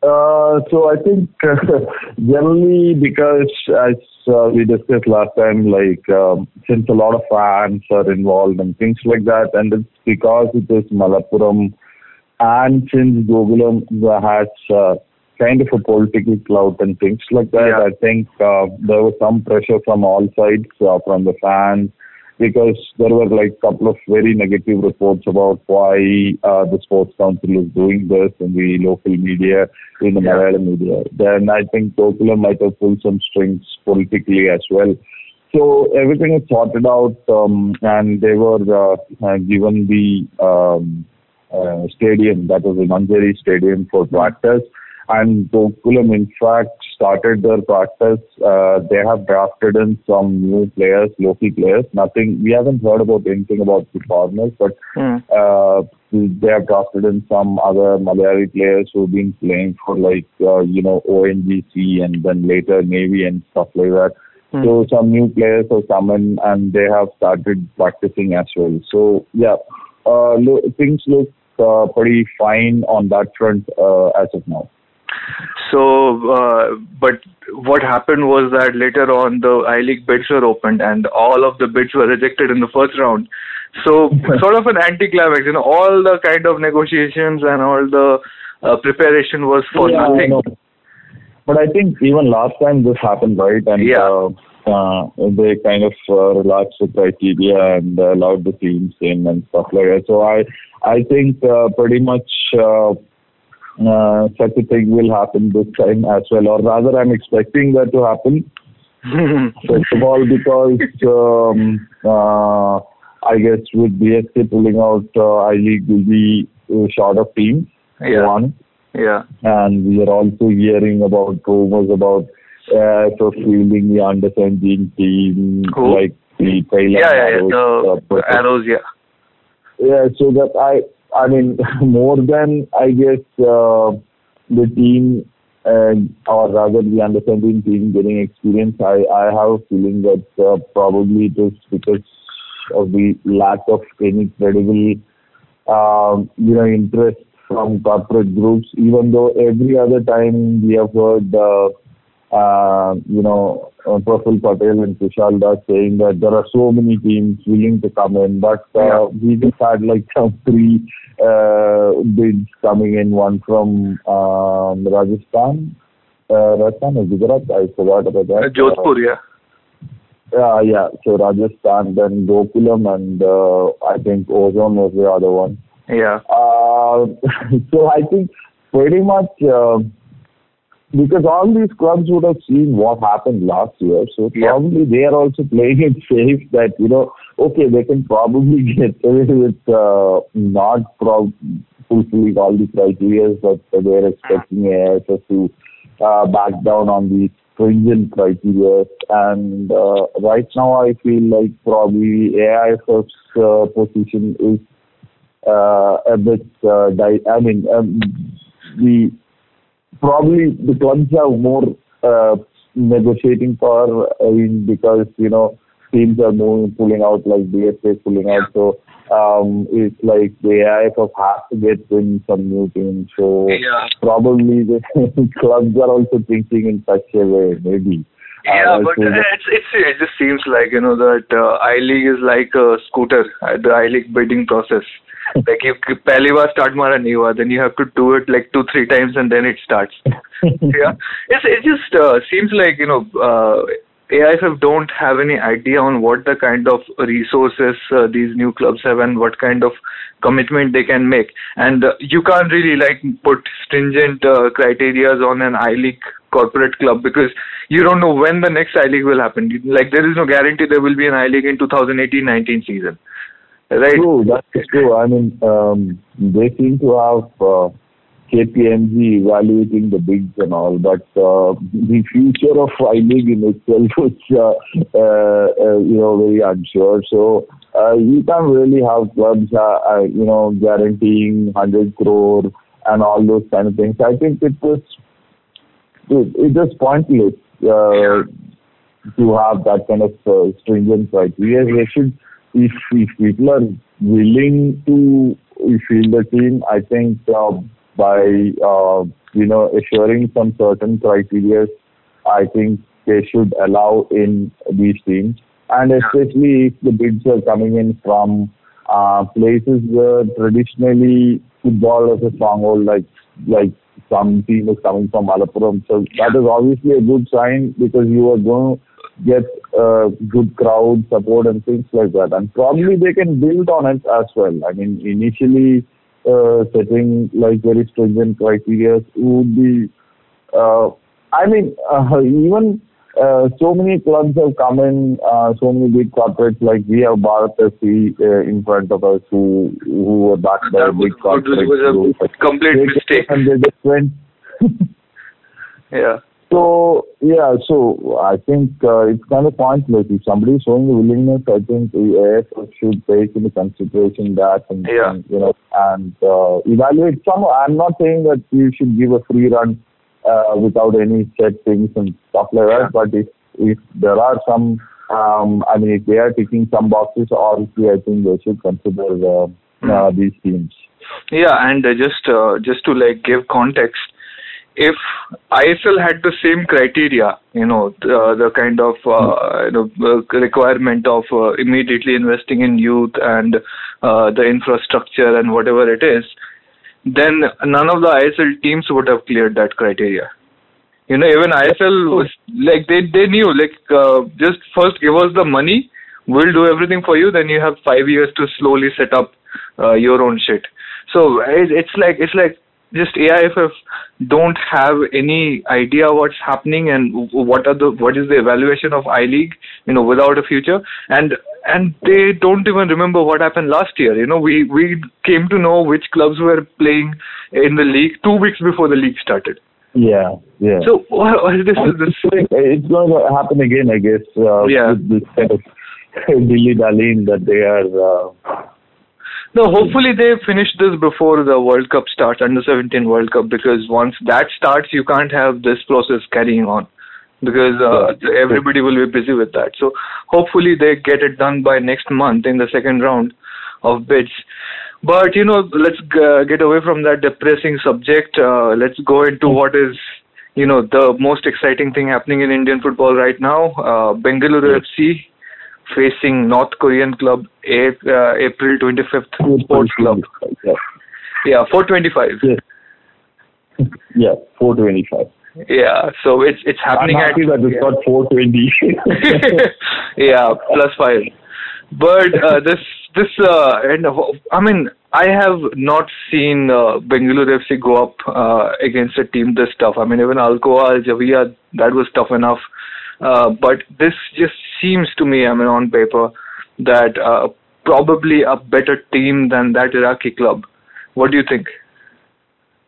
Uh, so I think generally because as uh, we discussed last time, like um, since a lot of fans are involved and things like that, and it's because it is Malappuram, and since Gokulam has uh, kind of a political clout and things like that, Yeah. I think uh, there was some pressure from all sides, uh, from the fans, because there were like a couple of very negative reports about why uh, the sports council is doing this in the local media, in the Yeah. Malayalam media. Then I think Gokulam might have pulled some strings politically as well. So everything is sorted out, um, and they were uh, uh, given the um, uh, stadium, that was the Manjeri Stadium for practice. And Gokulam, in fact, started their practice. Uh, they have drafted in some new players, local players. Nothing, we haven't heard about anything about the foreigners, but uh, they have drafted in some other Malayali players who've been playing for like, uh, you know, ONGC and then later Navy and stuff like that. So some new players have come in and they have started practicing as well. So yeah, uh, lo- things look uh, pretty fine on that front uh, as of now. So, uh, but what happened was that later on the I League bids were opened and all of the bids were rejected in the first round. So sort of an anticlimax. You know, all the kind of negotiations and all the uh, preparation was for Yeah, nothing. But I think even last time this happened, right? And Yeah. uh, uh, they kind of uh, relaxed the criteria and uh, allowed the teams in and stuff like that. So I, I think uh, pretty much uh, such a thing will happen this time as well, or rather, I'm expecting that to happen. First of all, because um, uh, I guess with DSK pulling out, uh, I League will be uh, short of teams. Yeah. One Yeah. and we are also hearing about rumors about uh, for fielding the under 17 team, Who? like the Pailan Yeah, yeah, yeah. Arrows, The, uh, the arrows, yeah. yeah, so that I, I mean, more than I guess uh, the team, uh, or rather the under 17 team getting experience, I, I have a feeling that uh, probably it is because of the lack of any credible, um, you know, interest from corporate groups. Even though every other time we have heard, uh, uh, you know, uh, Praful Patel and Kushal Das saying that there are so many teams willing to come in, but uh, Yeah. we just had like some three uh, bids coming in, one from um, Rajasthan, uh, Rajasthan or Gujarat, I forgot about that. Uh, Jodhpur, yeah. Yeah, yeah. So Rajasthan, then Gokulam, and uh, I think Ozone was the other one. Yeah. Uh, so I think pretty much uh, because all these clubs would have seen what happened last year, so Yeah. probably they are also playing it safe that you know, okay, they can probably get away with uh, not prob- fulfilling all the criteria that they're expecting AIFF to uh, back down on the stringent criteria. And uh, right now, I feel like probably AIFF's uh, position is uh, a bit uh, di- I mean, um, the probably the clubs have more uh, negotiating power uh, in because you know teams are moving, pulling out like DSK pulling out. So um, it's like the AIFF has to get in some new teams. So Yeah. probably the clubs are also thinking in such a way, maybe. Yeah, Uh, but so it's, it's it just seems like you know that uh, I League is like a scooter the I League bidding process. like you पहली बार start मारा नहीं हुआ, then you have to do it like two three times and then it starts. yeah, it's it just uh, seems like you know uh, AIFF don't have any idea on what the kind of resources uh, these new clubs have and what kind of commitment they can make. And uh, you can't really like put stringent uh, criterias on an I League corporate club because you don't know when the next I League will happen. Like there is no guarantee there will be an I League in 2018-19 season, right? True, that's true. I mean, um, they seem to have uh, KPMG evaluating the bids and all, but uh, the future of I League in itself is, uh, uh, uh, you know, very unsure. So uh, you can't really have clubs, uh, uh, you know, guaranteeing 100 crore and all those kind of things. I think it was it, it is pointless uh, to have that kind of uh, stringent criteria. They should, if if people are willing to field the team, I think uh, by uh, you know assuring some certain criteria, I think they should allow in these teams, and especially if the bids are coming in from uh, places where traditionally football is a stronghold, like like some team is coming from Malappuram. So that is obviously a good sign because you are going to get uh, good crowd support and things like that. And probably they can build on it as well. I mean, initially uh, setting like very stringent criteria would be, uh, I mean, uh, even so many clubs have come in, uh, so many big corporates like we have Bharat FC uh, in front of us who who were backed by big corporates. corporate was a complete mistake. And they just went Yeah. so yeah, so I think uh, it's kind of pointless. If somebody is showing the willingness, I think the AF should take into consideration that and, Yeah. and, you know and uh, evaluate some. I'm not saying that you should give a free run uh, without any set things and stuff like that. But if if there are some, um, I mean, if they are ticking some boxes, obviously I think they should consider uh, uh, these teams. Yeah, and uh, just uh, just to like give context, if ISL had the same criteria, you know, the, the kind of uh, you know uh, requirement of uh, immediately investing in youth and uh, the infrastructure and whatever it is, then none of the ISL teams would have cleared that criteria. You know, even ISL was like they they knew like uh, just first give us the money, we'll do everything for you. Then you have five years to slowly set up uh, your own shit. So it, it's like it's like just AIFF don't have any idea what's happening and what are the what is the evaluation of I League, you know, without a future, and and they don't even remember what happened last year. You know, we we came to know which clubs were playing in the league two weeks before the league started. Yeah, yeah. So what, what is this? this it's going to happen again, I guess. Uh, Yeah. With this kind of dilly dallying that they are. Uh, No, hopefully they finish this before the World Cup starts, under 17 World Cup, because once that starts, you can't have this process carrying on because uh, everybody will be busy with that. So hopefully they get it done by next month in the second round of bids. But you know, let's g- get away from that depressing subject. Uh, let's go into what is, you know, the most exciting thing happening in Indian football right now. Uh, Bengaluru FC facing North Korean club A- uh, April 25th Sports Club. Yeah, Yeah, 425. yeah 425. Yeah, so it's it's happening I'm happy at that it's got 420. yeah, plus five. But uh, this this uh, and I mean I have not seen uh, Bengaluru FC go up uh, against a team this tough. I mean even Al-Quwa, Al Jawiya, that was tough enough. Uh, but this just seems to me, I mean on paper, that uh, probably a better team than that Iraqi club. What do you think?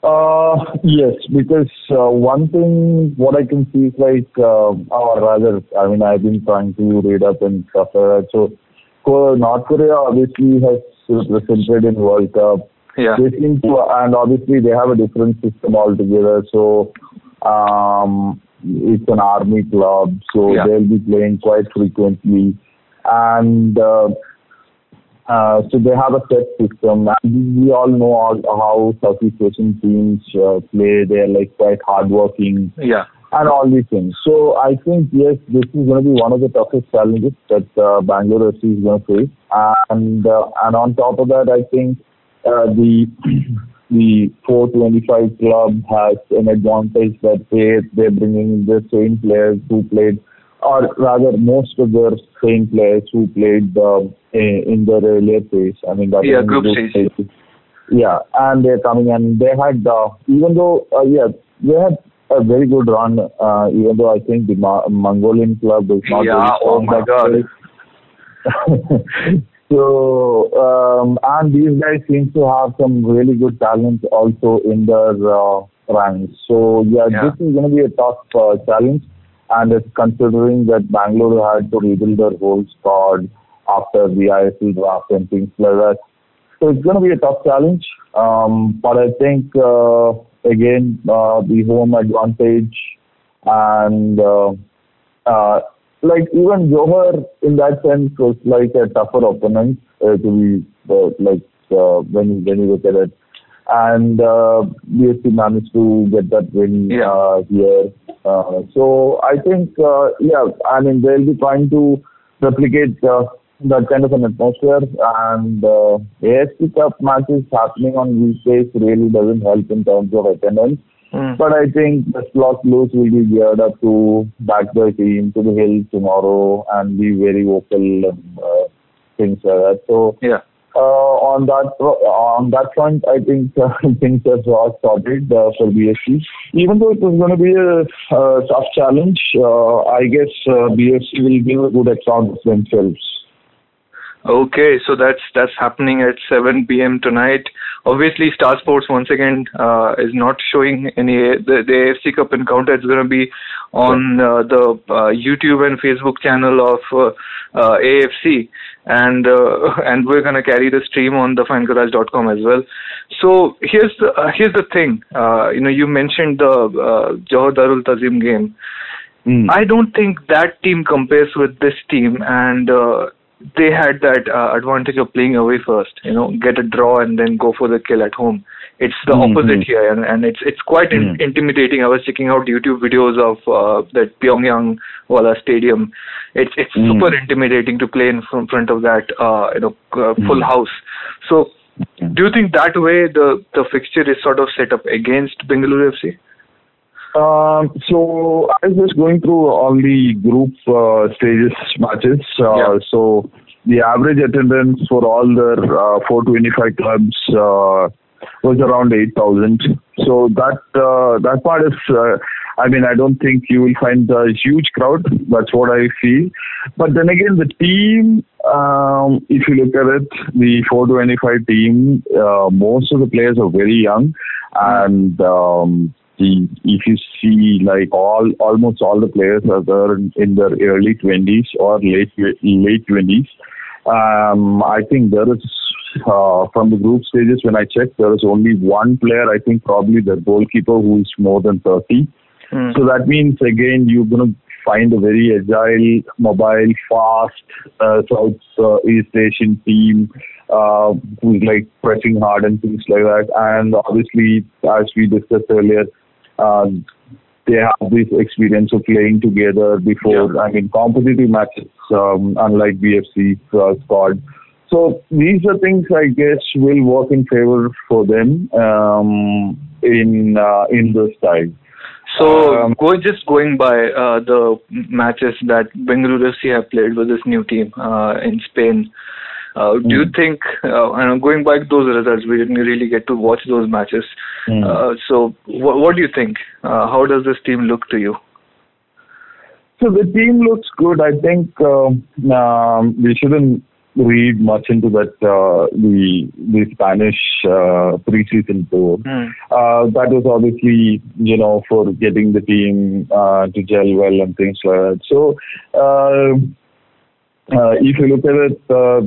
Uh, yes, because uh, one thing what I can see is like, uh, or rather, I mean, I've been trying to read up and stuff like that. North Korea obviously has represented in World Cup. Yeah. They seem to, and obviously they have a different system altogether. So, um, it's an army club, so Yeah. they'll be playing quite frequently, and. Uh, uh, so they have a set system. And we, we all know all, how Southeast Asian teams uh, play. They're like quite hardworking Yeah. and all these things. So I think yes, this is going to be one of the toughest challenges that uh, Bangalore FC is going to face. And uh, and on top of that, I think uh, the the 425 club has an advantage that they they're bringing the same players who played, or rather most of their same players who played um, in, in the earlier phase. I mean, that Yeah, group stage. Yeah, and they're coming and they had uh, even though uh, yeah they had a very good run. Uh, even though I think the Ma- Mongolian club is not Yeah, oh my God. so um, and these guys seem to have some really good talent also in their uh, ranks. So yeah, Yeah. this is going to be a tough uh, challenge. And it's considering that Bangalore had to rebuild their whole squad after the ISL draft and things like that. So it's going to be a tough challenge. Um, but I think, uh, again, uh, the home advantage and, uh, uh, like even Johor in that sense was like a tougher opponent uh, to be, uh, like, uh, when, when you look at it. And, uh, BFC managed to get that win, Yeah. uh, here. Uh, so I think, uh, yeah, I mean, they'll be trying to replicate, uh, that kind of an atmosphere and uh, AFC Cup matches happening on weekdays really doesn't help in terms of attendance. Mm. But I think the slot blues will be geared up to back the team to the hill tomorrow and be very vocal and uh, things like that. So Yeah. Uh, on that on that front, I think uh, things have all sorted uh, for BFC. Even though it was going to be a uh, tough challenge, uh, I guess uh, BFC will give a good account of themselves. Okay, so that's that's happening at 7 p.m. tonight. Obviously, Star Sports once again uh, is not showing any the, the AFC Cup encounter. It's going to be on uh, the uh, YouTube and Facebook channel of uh, uh, AFC, and uh, and we're going to carry the stream on the FanGarage.com as well. So here's the uh, here's the thing. Uh, you know, you mentioned the uh, Johor Darul Tazim game. I don't think that team compares with this team, and uh, they had that uh, advantage of playing away first. You know, get a draw and then go for the kill at home. It's the Mhm. opposite here, and, and it's it's quite in, intimidating. I was checking out YouTube videos of uh, that Pyongyang Wala Stadium. It's it's Mm. super intimidating to play in front of that uh, you know uh, full Mm. house. So, do you think that way the the fixture is sort of set up against Bengaluru FC? Um, so I was just going through all the group uh, stages matches. Uh, So the average attendance for all their uh, 425 clubs uh, was around 8,000. So that uh, that part is. Uh, I mean, I don't think you will find a huge crowd. That's what I feel. But then again, the team, um, if you look at it, the 425 team, uh, most of the players are very young, and um, the if you see like all almost all the players are there in, their early 20s or late late 20s. Um, I think there is uh, from the group stages when I checked, there is only one player. I think probably the goalkeeper who is more than 30. So that means again you're going to find a very agile, mobile, fast uh, South uh, East Asian team uh, who's like pressing hard and things like that. And obviously, as we discussed earlier, uh, they have this experience of playing together before. I mean, competitive matches, um, unlike BFC uh, squad. So these are things I guess will work in favor for them um, in uh, in this time. So Um, going just going by uh, the matches that Bengaluru FC have played with this new team uh, in Spain, uh, do you think? Uh, know going by those results, we didn't really get to watch those matches. Mm. Uh, so what, what do you think? Uh, how does this team look to you? So the team looks good. I think um, um, we shouldn't read much into that uh, the the Spanish uh, preseason tour. Uh, that was obviously you know for getting the team uh, to gel well and things like that. So. Uh, if you look at it, uh,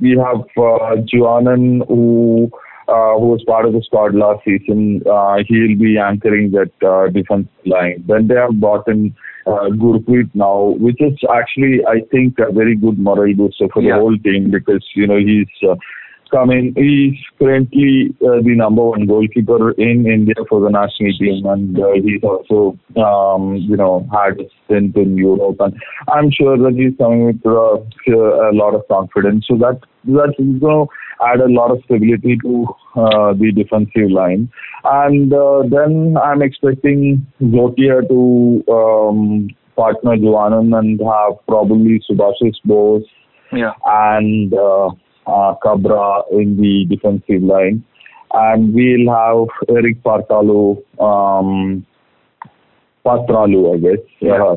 we have uh, Juanan who uh, who was part of the squad last season. Uh, he'll be anchoring that uh, defense line. Then they have brought in uh, Gurpreet now, which is actually I think a very good morale booster for Yeah. the whole team because you know he's uh, coming. He's currently uh, the number one goalkeeper in India for the national team, and uh, he's also um, you know had a stint in Europe, and I'm sure that he's coming with uh, a lot of confidence. So that that is going to add a lot of stability to uh, the defensive line, and uh, then I'm expecting Zotia to um, partner Juanan and have probably Subhasish Bose Yeah. and uh, uh, Khabra in the defensive line. And we'll have Erik Paartalu, um, Patralu, I guess, uh,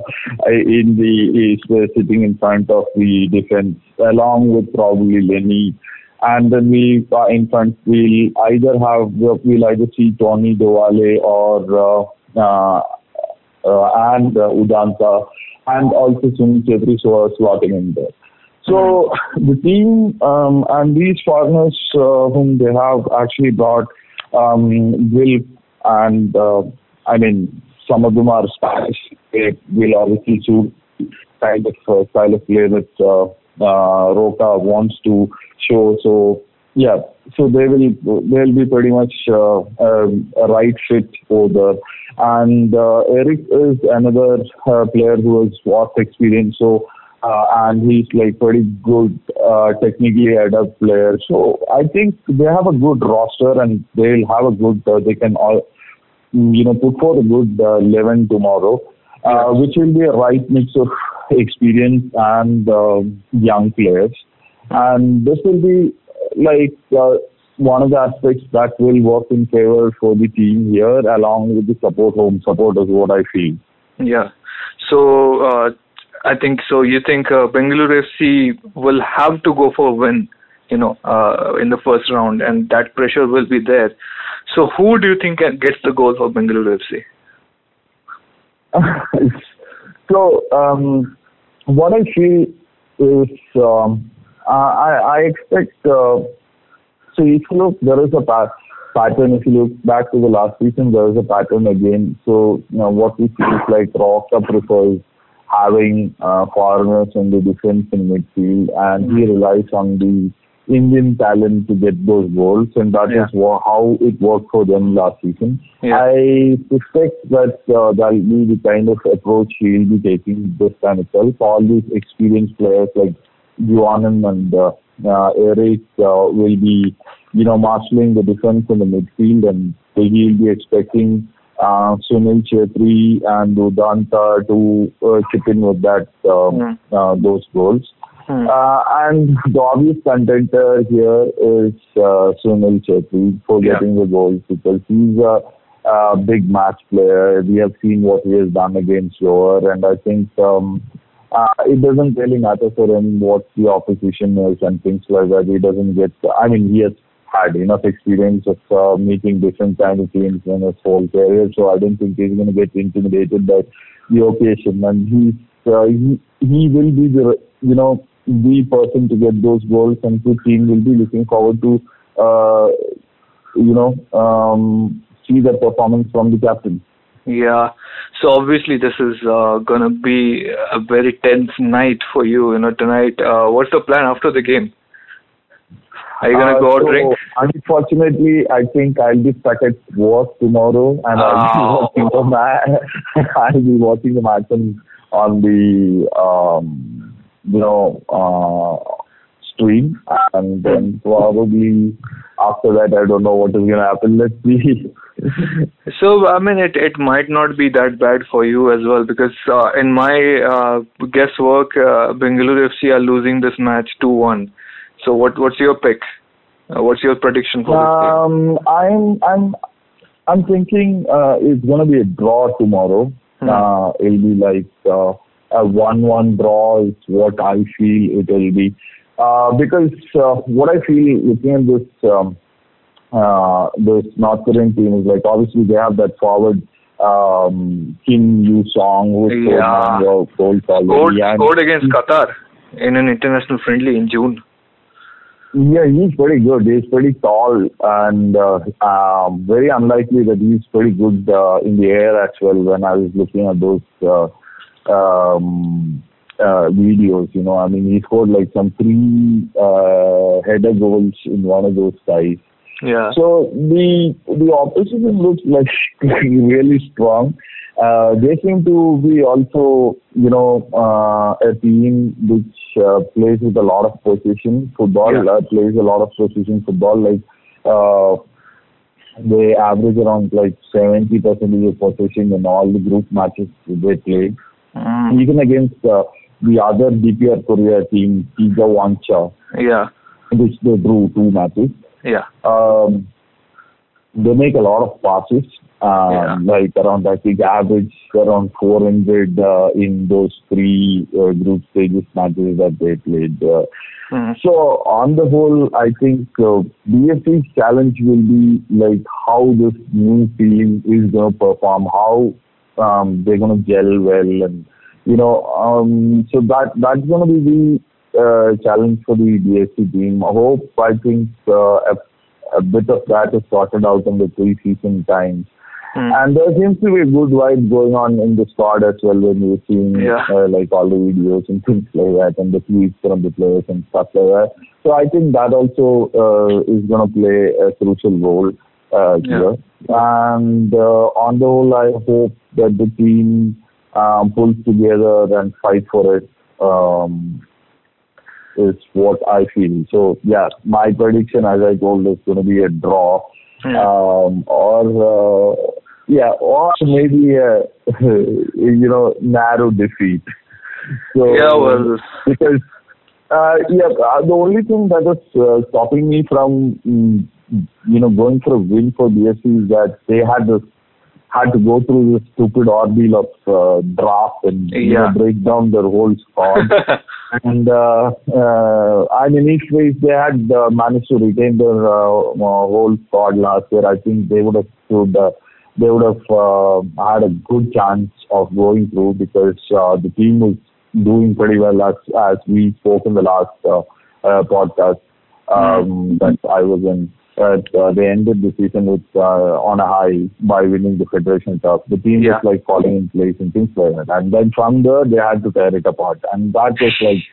in the is sitting in front of the defense, along with probably Lenny. And then we uh, in front we'll either have we'll either see Toni Dovale or uh, uh, uh, and uh, Udanta and also Sunil Chhetri so slotting in there. So the team um, and these partners uh, whom they have actually brought um, will and uh, I mean some of them are Spanish. They will obviously suit kind of uh, style of play that uh, uh, Roca wants to show. So yeah, so they will they'll be pretty much uh, um, a right fit for the. And uh, Eric is another uh, player who has vast experience. So uh, and he's like pretty good uh, technically adept player. So I think they have a good roster and they'll have a good. Uh, they can all you know put forth a good uh, eleven tomorrow, uh, which will be a right mix of experience and uh, young players. And this will be like uh, one of the aspects that will work in favor for the team here, along with the support home support, is what I feel. Yeah. So uh, I think so. You think uh, Bengaluru FC will have to go for a win, you know, uh, in the first round, and that pressure will be there. So who do you think gets the goal for Bengaluru FC? so um, what I feel is um, I, I expect. Uh, so if you look, there is a pat- pattern. If you look back to the last season, there is a pattern again. So you know, what we see is like Roca prefers having uh, foreigners in the defense and midfield, and he relies on the Indian talent to get those goals, and that is wha- how it worked for them last season. I suspect that uh, that will be the kind of approach he'll be taking this time itself. All these experienced players like Juanan and uh, uh, Eric uh, will be, you know, marshalling the defense in the midfield, and he'll be expecting uh, Sunil Chhetri and Udanta to uh, chip in with that um, uh, those goals. Uh, and the obvious contender here is uh, Sunil Chhetri for Yeah. getting the goals because he's a, a big match player. We have seen what he has done against Lower, and I think um, uh, it doesn't really matter for him what the opposition is and things like that. He doesn't get. I mean, he has had enough experience of uh, meeting different kind of teams in his whole career, so I don't think he's going to get intimidated by the occasion. And he's uh, he he will be the you know the person to get those goals, and the team will be looking forward to uh, you know um, see the performance from the captain. Yeah. So obviously this is uh, gonna be a very tense night for you. You know tonight. Uh, what's the plan after the game? Are you gonna Uh, go so, drink? Unfortunately, I think I'll be stuck at work tomorrow, and I'll be Oh. watching the match. I'll be watching the match on, on the um, you know uh, stream, and then probably after that, I don't know what is gonna happen. Let's see. So I mean, it it might not be that bad for you as well because uh, in my uh, guesswork, uh, Bengaluru FC are losing this match two one. So what what's your pick? Uh, what's your prediction for this game? Um, I'm I'm I'm thinking uh, it's gonna be a draw tomorrow. Uh, it'll be like uh, a one-one draw is what I feel it will be. Uh, because uh, what I feel looking at this um, uh, this North Korean team is like obviously they have that forward um, Kim Yu Song who Yeah. goals Scored, scored against Qatar in an international friendly in June. Yeah, he's pretty good. He's pretty tall and uh, um, very unlikely that he's pretty good uh, in the air as well. When I was looking at those uh, um, uh, videos, you know, I mean, he scored like some three uh, header goals in one of those ties. Yeah. So the the opposition looks like really strong. Uh, they seem to be also, you know, uh, a team which plays with a lot of position football. Uh, plays a lot of position football. Like uh, they average around like seventy percent of possession in all the group matches they play. Even against uh, the other DPR Korea team, Kigwancha, Yeah. which they drew two matches Yeah. um, they make a lot of passes. Um, Like around, I think, average around 400 uh, in those three uh, group stages matches that they played. Uh, So on the whole, I think uh, BFC's challenge will be like how this new team is going to perform, how um, they're going to gel well, and you know, um, so that that's going to be the uh, challenge for the BFC team. I hope I think uh, a, bit of that is sorted out in the pre-season times. And there seems to be a good vibe going on in the squad as well when you're seeing Yeah. uh, like all the videos and things like that and the tweets from the players and stuff like that. So I think that also uh, is going to play a crucial role uh, here. And uh, on the whole, I hope that the team um, pulls together and fight for it. Um, is what I feel. So yeah, my prediction, as I told, is going to be a draw, um, or uh, yeah, or maybe a you know narrow defeat. So Yeah, well- because uh, yeah, uh, the only thing that is uh, stopping me from mm, you know going for a win for BFC is that they had this had to go through this stupid ordeal of uh, draft and you know, Yeah. break down their whole squad. and uh, uh, I mean, if if they had uh, managed to retain their uh, uh, whole squad last year, I think they would have stood. Uh, they would have uh, had a good chance of going through because uh, the team was doing pretty well as as we spoke in the last uh, uh, podcast um, that I was in. But uh, they ended the season with uh, on a high by winning the Federation Cup. The team was like falling in place and things like that. And then from there they had to tear it apart, and that was like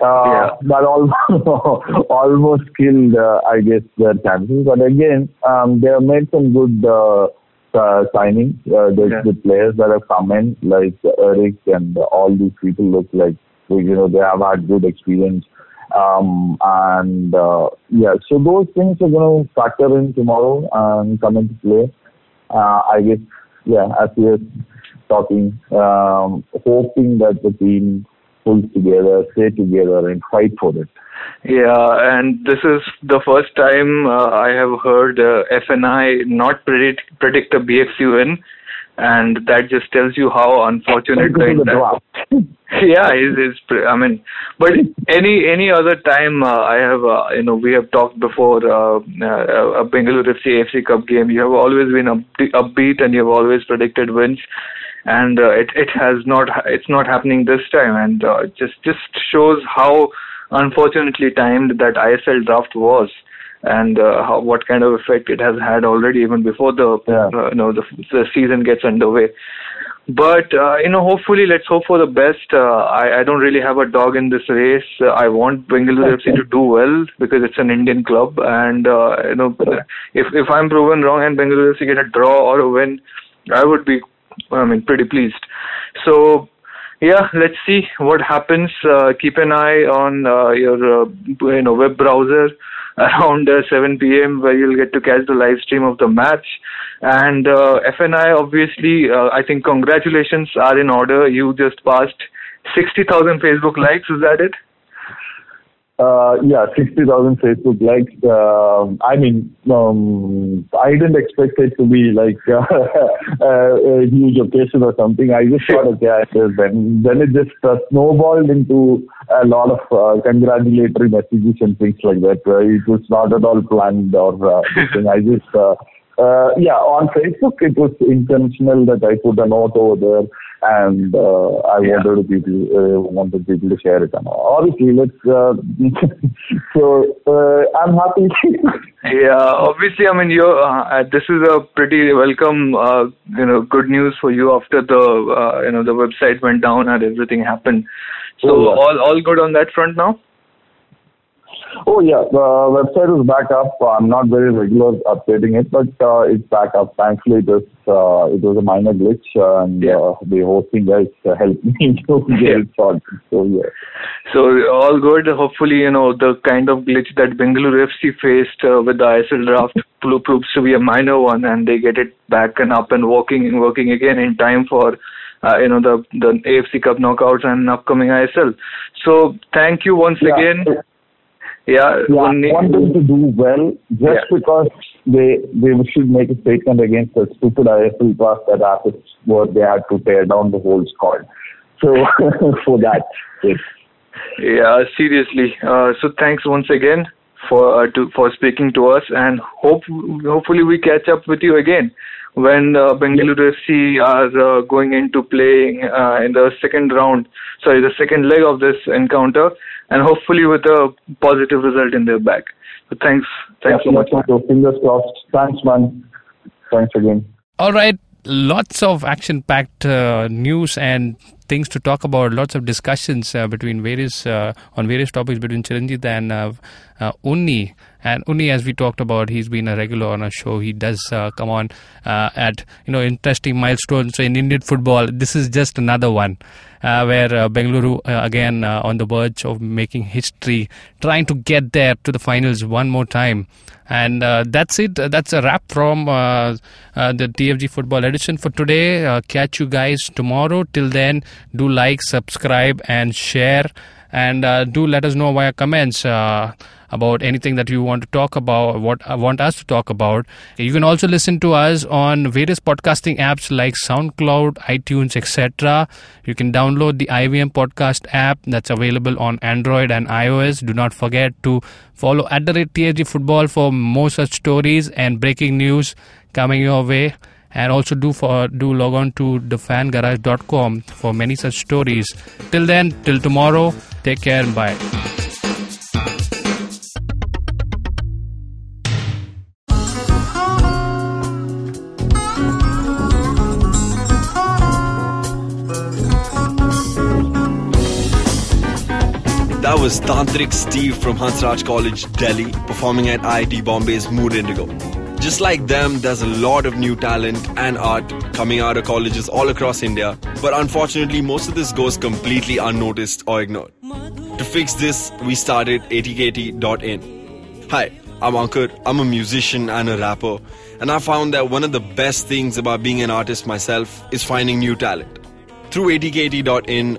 uh, that almost almost killed, uh, I guess, their chances. But again, um, they have made some good uh, uh, signings. Uh, there's Yeah. good players that have come in, like Eric and all these people look like you know they have had good experience. Um, and uh, yeah, so those things are going to factor in tomorrow and come into play. Uh, I guess, yeah, as we are talking, um, hoping that the team pulls together, stay together, and fight for it. Yeah, and this is the first time uh, I have heard uh, FNI not predict predict a BFC win, and that just tells you how unfortunate the that- yeah, is is I mean, but any any other time uh, I have uh, you know we have talked before uh, uh, a Bengaluru FC AFC Cup game. You have always been up, upbeat and you have always predicted wins, and uh, it it has not it's not happening this time, and uh, just just shows how unfortunately timed that ISL draft was. And uh, how, what kind of effect it has had already, even before the uh, you know the, the season gets underway. But uh, you know hopefully let's hope for the best. Uh, I, I don't really have a dog in this race. Uh, i want bengaluru fc to do well because it's an indian club. And uh, you know if if i'm proven wrong and bengaluru fc get a draw or a win i would be i mean pretty pleased. So yeah let's see what happens. Uh, keep an eye on uh, your uh, you know web browser around uh, 7 p.m. where you'll get to catch the live stream of the match. And uh, FNI, obviously, uh, I think congratulations are in order. You just passed 60,000 Facebook likes. Is that it? Uh, yeah, 60,000 Facebook likes. Um I mean, um, I didn't expect it to be like uh, a huge occasion or something. I just thought, okay, I just- then, then it just uh, snowballed into a lot of uh, congratulatory messages and things like that. Uh, it was not at all planned or uh, thing. I just, uh, uh, yeah, on Facebook it was intentional that I put a note over there and uh, I wanted people uh, wanted people to share it. And obviously, let's. Uh, so uh, I'm happy. Yeah, obviously, I mean, you're, uh, this is a pretty welcome, uh, you know, good news for you after the, uh, you know, the website went down and everything happened. So Oh, yeah. all all good on that front now. Oh yeah, the website is back up. I'm not very regular updating it, but uh, it's back up. Thankfully, it was uh, it was a minor glitch, and uh, the hosting guys helped me to get it sorted. So yeah. So all good. Hopefully, you know the kind of glitch that Bengaluru FC faced uh, with the ISL draft pro- proves to be a minor one, and they get it back and up and working and working again in time for uh, you know the the AFC Cup knockouts and upcoming ISL. So thank you once Yeah. again. Yeah, Yeah, want them to do well just Yeah. because they they should make a statement against the stupid ISL draft that happened where they had to tear down the whole squad. So for that, yes. Yeah, seriously. Uh, so thanks once again for uh, to for speaking to us, and hope hopefully we catch up with you again when uh, Bengaluru FC are uh, going into playing uh, in the second round. Sorry, the second leg of this encounter, and hopefully with a positive result in their back. So thanks, thanks so much. So fingers crossed. Thanks, man. Thanks again. All right, lots of action packed uh, news and things to talk about, lots of discussions uh, between various uh, on various topics between Chiranjit and uh, uh, Unni. And Unni as we talked about, he's been a regular on our show. He does uh, come on uh, at you know interesting milestones in Indian football. This is just another one uh, where uh, Bengaluru uh, again uh, on the verge of making history, trying to get there to the finals one more time. And that's it. That's a wrap from the TFG Football Edition for today. Catch you guys tomorrow. Till then, do like, subscribe, and share. And uh, do let us know via comments uh, about anything that you want to talk about, what uh, want us to talk about. You can also listen to us on various podcasting apps like SoundCloud, iTunes, etc. You can download the IVM podcast app that's available on Android and iOS. Do not forget to follow at the rate Football for more such stories and breaking news coming your way. And also do for do log on to thefangarage.com for many such stories. Till then, till tomorrow, take care and bye. That was Tantric Steve from Hansraj College, Delhi, performing at IIT Bombay's Mood Indigo. Just like them, there's a lot of new talent and art coming out of colleges all across India, but unfortunately, most of this goes completely unnoticed or ignored. To fix this, we started atkt.in. Hi, I'm Ankur, I'm a musician and a rapper, and I found that one of the best things about being an artist myself is finding new talent. Through atkt.in,